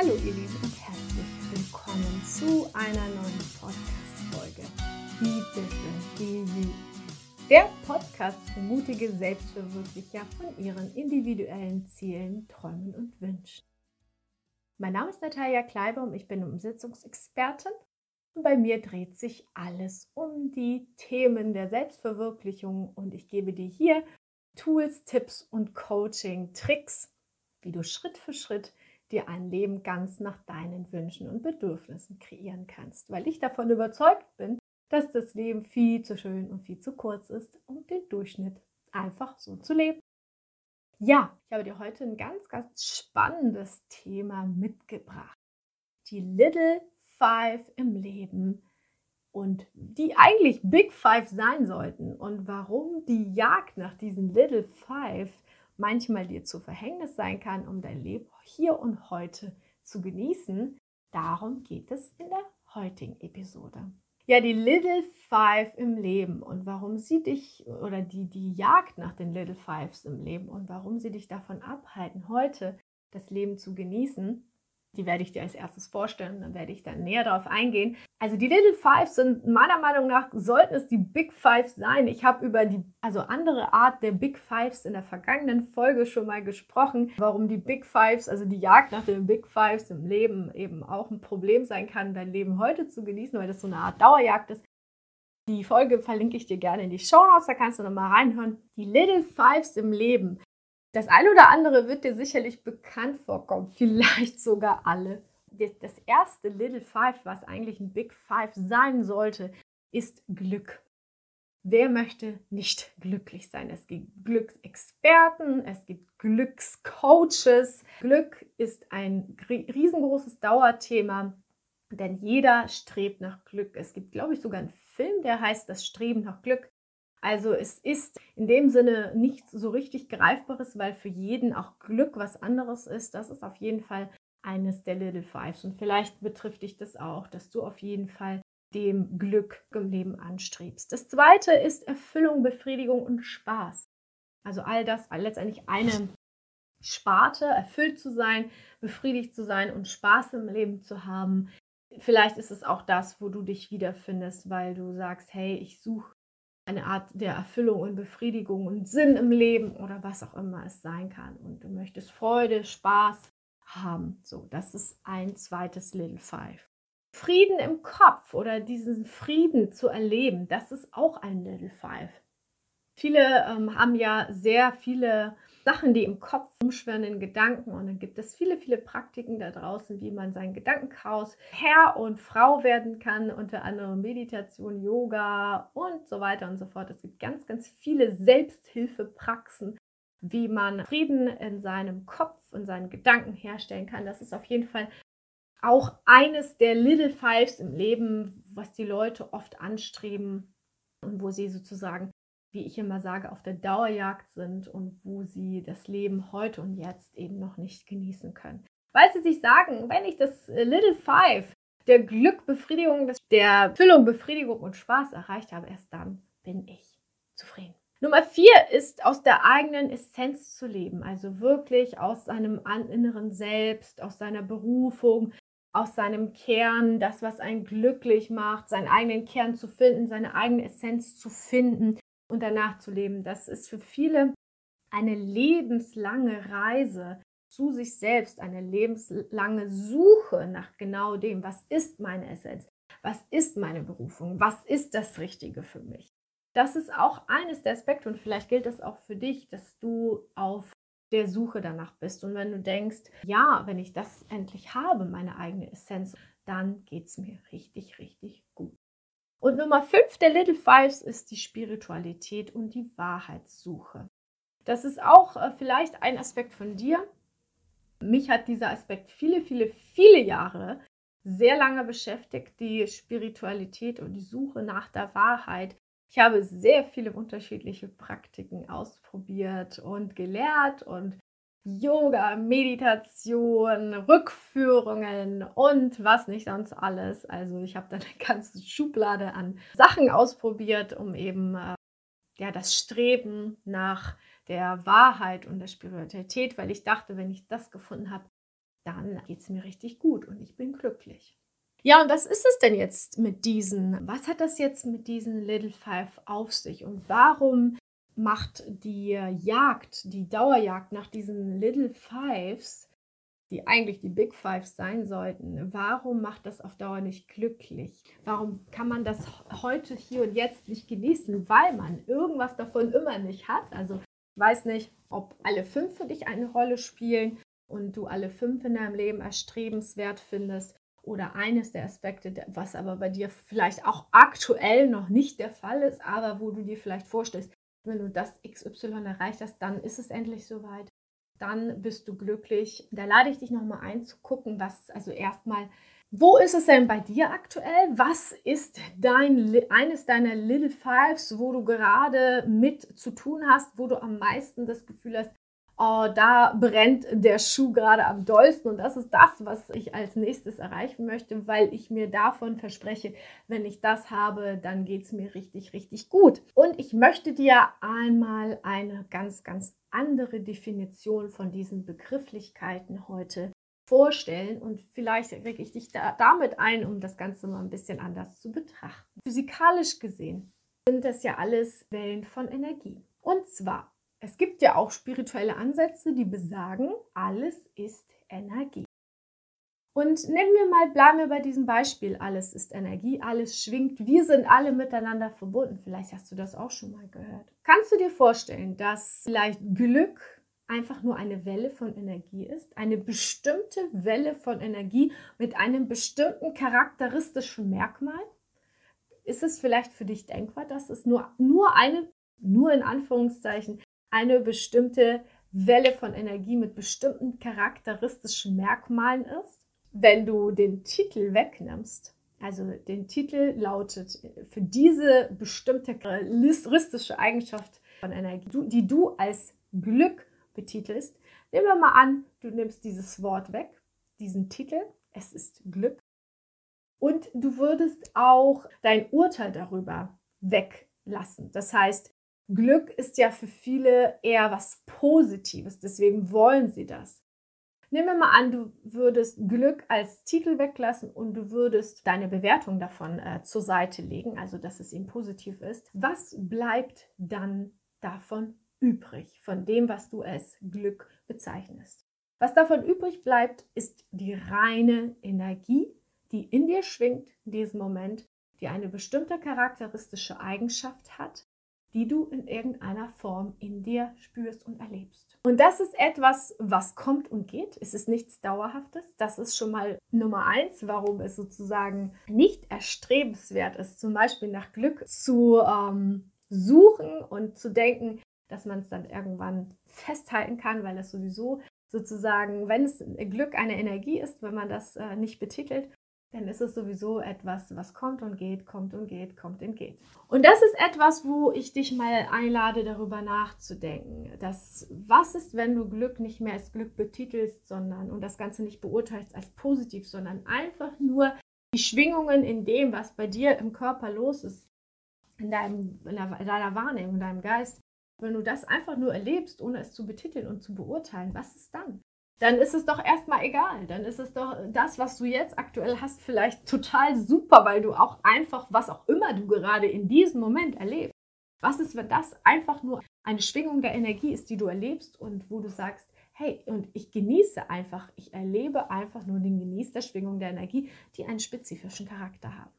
Hallo ihr Lieben und herzlich willkommen zu einer neuen Podcast-Folge. Der Podcast für mutige Selbstverwirklicher von ihren individuellen Zielen, Träumen und Wünschen. Mein Name ist Natalia Kleiber und ich bin Umsetzungsexpertin. Und bei mir dreht sich alles um die Themen der Selbstverwirklichung und ich gebe dir hier Tools, Tipps und Coaching, Tricks, wie du Schritt für Schritt dir ein Leben ganz nach deinen Wünschen und Bedürfnissen kreieren kannst, weil ich davon überzeugt bin, dass das Leben viel zu schön und viel zu kurz ist, um den Durchschnitt einfach so zu leben. Ja, ich habe dir heute ein ganz, ganz spannendes Thema mitgebracht. Die Little Five im Leben und die eigentlich Big Five sein sollten und warum die Jagd nach diesen Little Five manchmal dir zu Verhängnis sein kann, um dein Leben hier und heute zu genießen. Darum geht es in der heutigen Episode. Ja, die Little Five im Leben und warum sie dich oder die, die Jagd nach den Little Fives im Leben und warum sie dich davon abhalten, heute das Leben zu genießen, die werde ich dir als erstes vorstellen, dann werde ich dann näher darauf eingehen. Also die Little Fives sind meiner Meinung nach, sollten es die Big Fives sein. Ich habe über die also andere Art der Big Fives in der vergangenen Folge schon mal gesprochen, warum die Big Fives, also die Jagd nach den Big Fives im Leben eben auch ein Problem sein kann, dein Leben heute zu genießen, weil das so eine Art Dauerjagd ist. Die Folge verlinke ich dir gerne in die Show Notes, da kannst du nochmal reinhören. Die Little Fives im Leben das eine oder andere wird dir sicherlich bekannt vorkommen, vielleicht sogar alle. Das erste Little Five, was eigentlich ein Big Five sein sollte, ist Glück. Wer möchte nicht glücklich sein? Es gibt Glücksexperten, es gibt Glückscoaches. Glück ist ein riesengroßes Dauerthema, denn jeder strebt nach Glück. Es gibt, glaube ich, sogar einen Film, der heißt Das Streben nach Glück. Also es ist in dem Sinne nichts so richtig Greifbares, weil für jeden auch Glück was anderes ist. Das ist auf jeden Fall eines der Little Fives. Und vielleicht betrifft dich das auch, dass du auf jeden Fall dem Glück im Leben anstrebst. Das zweite ist Erfüllung, Befriedigung und Spaß. Also all das, letztendlich eine Sparte, erfüllt zu sein, befriedigt zu sein und Spaß im Leben zu haben. Vielleicht ist es auch das, wo du dich wiederfindest, weil du sagst, hey, ich suche eine Art der Erfüllung und Befriedigung und Sinn im Leben oder was auch immer es sein kann. Und du möchtest Freude, Spaß haben. So, das ist ein zweites Little Five. Frieden im Kopf oder diesen Frieden zu erleben, das ist auch ein Little Five. Viele ähm, haben ja sehr viele Sachen, die im Kopf umschwirren, in Gedanken. Und dann gibt es viele, viele Praktiken da draußen, wie man sein Gedankenchaos Herr und Frau werden kann, unter anderem Meditation, Yoga und so weiter und so fort. Es gibt ganz, ganz viele Selbsthilfepraxen, wie man Frieden in seinem Kopf und seinen Gedanken herstellen kann. Das ist auf jeden Fall auch eines der Little Fives im Leben, was die Leute oft anstreben und wo sie sozusagen wie ich immer sage, auf der Dauerjagd sind und wo sie das Leben heute und jetzt eben noch nicht genießen können. Weil sie sich sagen, wenn ich das äh, Little Five der Glück, Befriedigung, der Füllung, Befriedigung und Spaß erreicht habe, erst dann bin ich zufrieden. Nummer vier ist aus der eigenen Essenz zu leben, also wirklich aus seinem inneren Selbst, aus seiner Berufung, aus seinem Kern, das, was einen glücklich macht, seinen eigenen Kern zu finden, seine eigene Essenz zu finden und danach zu leben. Das ist für viele eine lebenslange Reise zu sich selbst, eine lebenslange Suche nach genau dem, was ist meine Essenz, was ist meine Berufung, was ist das Richtige für mich. Das ist auch eines der Aspekte und vielleicht gilt das auch für dich, dass du auf der Suche danach bist. Und wenn du denkst, ja, wenn ich das endlich habe, meine eigene Essenz, dann geht es mir richtig, richtig gut. Und Nummer 5 der Little Fives ist die Spiritualität und die Wahrheitssuche. Das ist auch äh, vielleicht ein Aspekt von dir. Mich hat dieser Aspekt viele, viele, viele Jahre sehr lange beschäftigt, die Spiritualität und die Suche nach der Wahrheit. Ich habe sehr viele unterschiedliche Praktiken ausprobiert und gelehrt und Yoga, Meditation, Rückführungen und was nicht sonst alles. Also ich habe da eine ganze Schublade an Sachen ausprobiert, um eben äh, ja das Streben nach der Wahrheit und der Spiritualität, weil ich dachte, wenn ich das gefunden habe, dann geht es mir richtig gut und ich bin glücklich. Ja, und was ist es denn jetzt mit diesen, was hat das jetzt mit diesen Little Five auf sich und warum macht die Jagd, die Dauerjagd nach diesen Little Fives, die eigentlich die Big Fives sein sollten, warum macht das auf Dauer nicht glücklich? Warum kann man das heute, hier und jetzt nicht genießen, weil man irgendwas davon immer nicht hat? Also ich weiß nicht, ob alle fünf für dich eine Rolle spielen und du alle fünf in deinem Leben erstrebenswert findest oder eines der Aspekte, was aber bei dir vielleicht auch aktuell noch nicht der Fall ist, aber wo du dir vielleicht vorstellst, wenn du das XY erreicht hast, dann ist es endlich soweit. Dann bist du glücklich. Da lade ich dich nochmal ein zu gucken, was also erstmal, wo ist es denn bei dir aktuell? Was ist dein eines deiner Little Fives, wo du gerade mit zu tun hast, wo du am meisten das Gefühl hast, oh, da brennt der Schuh gerade am dollsten und das ist das, was ich als nächstes erreichen möchte, weil ich mir davon verspreche, wenn ich das habe, dann geht es mir richtig, richtig gut. Und ich möchte dir einmal eine ganz, ganz andere Definition von diesen Begrifflichkeiten heute vorstellen und vielleicht rege ich dich da damit ein, um das Ganze mal ein bisschen anders zu betrachten. Physikalisch gesehen sind das ja alles Wellen von Energie. Und zwar es gibt ja auch spirituelle Ansätze, die besagen, alles ist Energie. Und nehmen wir mal, bleiben wir bei diesem Beispiel, alles ist Energie, alles schwingt, wir sind alle miteinander verbunden. Vielleicht hast du das auch schon mal gehört. Kannst du dir vorstellen, dass vielleicht Glück einfach nur eine Welle von Energie ist, eine bestimmte Welle von Energie mit einem bestimmten charakteristischen Merkmal? Ist es vielleicht für dich denkbar, dass es nur, nur eine, nur in Anführungszeichen, eine bestimmte Welle von Energie mit bestimmten charakteristischen Merkmalen ist. Wenn du den Titel wegnimmst, also den Titel lautet für diese bestimmte charakteristische Eigenschaft von Energie, die du als Glück betitelst, nehmen wir mal an, du nimmst dieses Wort weg, diesen Titel, es ist Glück, und du würdest auch dein Urteil darüber weglassen. Das heißt, Glück ist ja für viele eher was Positives, deswegen wollen sie das. Nehmen wir mal an, du würdest Glück als Titel weglassen und du würdest deine Bewertung davon äh, zur Seite legen, also dass es ihm positiv ist. Was bleibt dann davon übrig, von dem, was du als Glück bezeichnest? Was davon übrig bleibt, ist die reine Energie, die in dir schwingt in diesem Moment, die eine bestimmte charakteristische Eigenschaft hat die du in irgendeiner Form in dir spürst und erlebst. Und das ist etwas, was kommt und geht. Es ist nichts Dauerhaftes. Das ist schon mal Nummer eins, warum es sozusagen nicht erstrebenswert ist, zum Beispiel nach Glück zu ähm, suchen und zu denken, dass man es dann irgendwann festhalten kann, weil es sowieso sozusagen, wenn es Glück eine Energie ist, wenn man das äh, nicht betitelt, dann ist es sowieso etwas, was kommt und geht, kommt und geht, kommt und geht. Und das ist etwas, wo ich dich mal einlade, darüber nachzudenken. Dass, was ist, wenn du Glück nicht mehr als Glück betitelst, sondern und das Ganze nicht beurteilst als positiv, sondern einfach nur die Schwingungen in dem, was bei dir im Körper los ist, in, deinem, in, deiner Wahrnehmung, in deinem Geist, wenn du das einfach nur erlebst, ohne es zu betiteln und zu beurteilen, was ist dann? Dann ist es doch erstmal egal. Dann ist es doch das, was du jetzt aktuell hast, vielleicht total super, weil du auch einfach, was auch immer du gerade in diesem Moment erlebst. Was ist, wenn das einfach nur eine Schwingung der Energie ist, die du erlebst und wo du sagst, hey, und ich genieße einfach, ich erlebe einfach nur den Genieß der Schwingung der Energie, die einen spezifischen Charakter haben.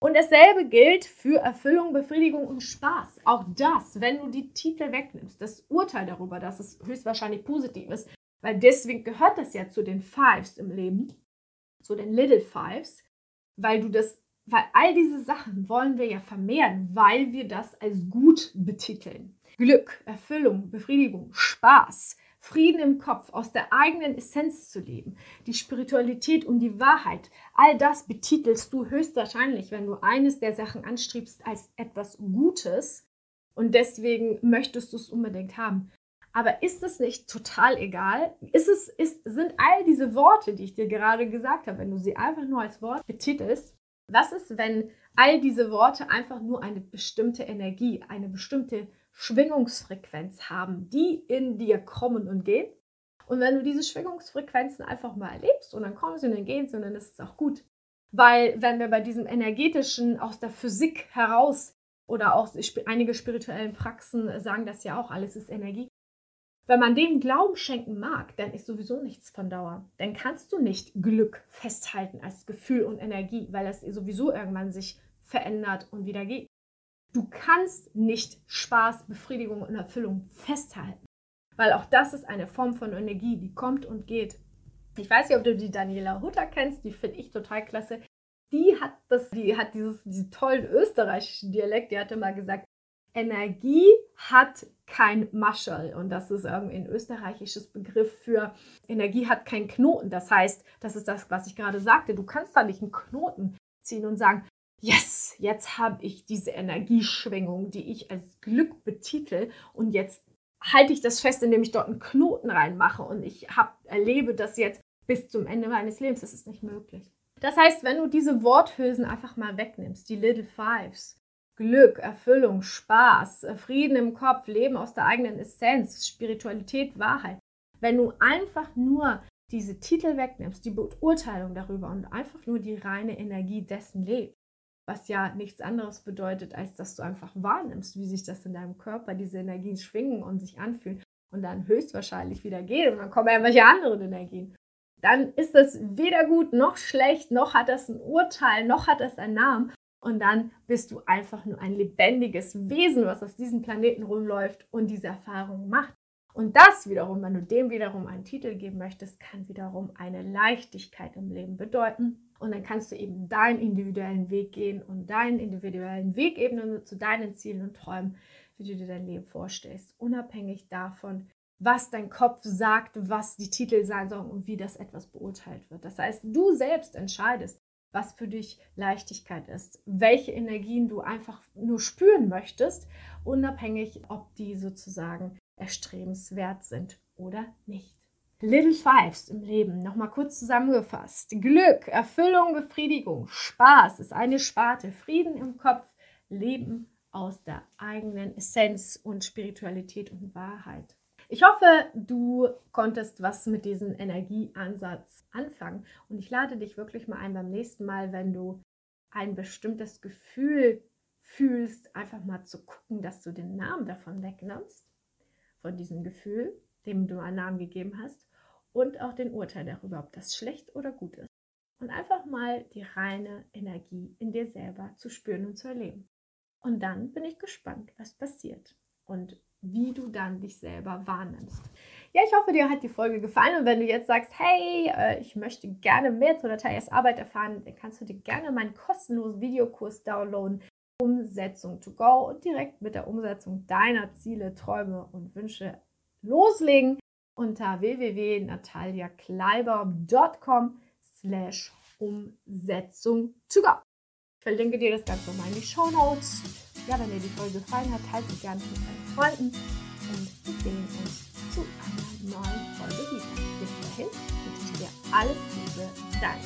Und dasselbe gilt für Erfüllung, Befriedigung und Spaß. Auch das, wenn du die Titel wegnimmst, das Urteil darüber, dass es höchstwahrscheinlich positiv ist, weil deswegen gehört das ja zu den Fives im Leben, zu den Little Fives, weil du das, weil all diese Sachen wollen wir ja vermehren, weil wir das als gut betiteln. Glück, Erfüllung, Befriedigung, Spaß, Frieden im Kopf, aus der eigenen Essenz zu leben, die Spiritualität und die Wahrheit, all das betitelst du höchstwahrscheinlich, wenn du eines der Sachen anstrebst, als etwas Gutes und deswegen möchtest du es unbedingt haben. Aber ist es nicht total egal? Ist es, ist, sind all diese Worte, die ich dir gerade gesagt habe, wenn du sie einfach nur als Wort betitelst, was ist, wenn all diese Worte einfach nur eine bestimmte Energie, eine bestimmte Schwingungsfrequenz haben, die in dir kommen und gehen? Und wenn du diese Schwingungsfrequenzen einfach mal erlebst und dann kommen sie und dann gehen sie und dann ist es auch gut. Weil wenn wir bei diesem energetischen aus der Physik heraus oder auch einige spirituellen Praxen sagen das ja auch, alles ist Energie. Wenn man dem Glauben schenken mag, dann ist sowieso nichts von Dauer. Dann kannst du nicht Glück festhalten als Gefühl und Energie, weil es sowieso irgendwann sich verändert und wieder geht. Du kannst nicht Spaß, Befriedigung und Erfüllung festhalten, weil auch das ist eine Form von Energie, die kommt und geht. Ich weiß nicht, ob du die Daniela Hutter kennst, die finde ich total klasse. Die hat das, die hat dieses, diesen tollen österreichischen Dialekt, die hatte mal gesagt, Energie hat kein Maschel und das ist irgendwie ein österreichisches Begriff für Energie hat keinen Knoten. Das heißt, das ist das, was ich gerade sagte. Du kannst da nicht einen Knoten ziehen und sagen, yes, jetzt habe ich diese Energieschwingung, die ich als Glück betitel und jetzt halte ich das fest, indem ich dort einen Knoten reinmache und ich hab, erlebe das jetzt bis zum Ende meines Lebens. Das ist nicht möglich. Das heißt, wenn du diese Worthülsen einfach mal wegnimmst, die Little Fives, Glück, Erfüllung, Spaß, Frieden im Kopf, Leben aus der eigenen Essenz, Spiritualität, Wahrheit, wenn du einfach nur diese Titel wegnimmst, die Beurteilung darüber und einfach nur die reine Energie dessen lebst, was ja nichts anderes bedeutet, als dass du einfach wahrnimmst, wie sich das in deinem Körper, diese Energien schwingen und sich anfühlen und dann höchstwahrscheinlich wieder gehen und dann kommen irgendwelche anderen Energien. Dann ist das weder gut noch schlecht, noch hat das ein Urteil, noch hat das einen Namen. Und dann bist du einfach nur ein lebendiges Wesen, was auf diesem Planeten rumläuft und diese Erfahrung macht. Und das wiederum, wenn du dem wiederum einen Titel geben möchtest, kann wiederum eine Leichtigkeit im Leben bedeuten. Und dann kannst du eben deinen individuellen Weg gehen und deinen individuellen Weg eben zu deinen Zielen und Träumen, wie du dir dein Leben vorstellst, unabhängig davon, was dein Kopf sagt, was die Titel sein sollen und wie das etwas beurteilt wird. Das heißt, du selbst entscheidest, was für dich Leichtigkeit ist, welche Energien du einfach nur spüren möchtest, unabhängig, ob die sozusagen erstrebenswert sind oder nicht. Little Fives im Leben, nochmal kurz zusammengefasst. Glück, Erfüllung, Befriedigung, Spaß ist eine Sparte, Frieden im Kopf, Leben aus der eigenen Essenz und Spiritualität und Wahrheit. Ich hoffe, du konntest was mit diesem Energieansatz anfangen und ich lade dich wirklich mal ein beim nächsten Mal, wenn du ein bestimmtes Gefühl fühlst, einfach mal zu gucken, dass du den Namen davon wegnimmst, von diesem Gefühl, dem du einen Namen gegeben hast und auch den Urteil darüber, ob das schlecht oder gut ist. Und einfach mal die reine Energie in dir selber zu spüren und zu erleben. Und dann bin ich gespannt, was passiert und wie du dann dich selber wahrnimmst. Ja, ich hoffe, dir hat die Folge gefallen und wenn du jetzt sagst, hey, äh, ich möchte gerne mehr zu Natalias Arbeit erfahren, dann kannst du dir gerne meinen kostenlosen Videokurs downloaden, Umsetzung to go und direkt mit der Umsetzung deiner Ziele, Träume und Wünsche loslegen unter www.nataliakleiber.com slash Umsetzung to go. Ich verlinke dir das Ganze nochmal in die Show Notes. Ja, wenn dir die Folge gefallen hat, teile sie gerne mit deinen Freunden und wir sehen uns zu einer neuen Folge wieder. Bis dahin wünsche ich dir alles Liebe, dein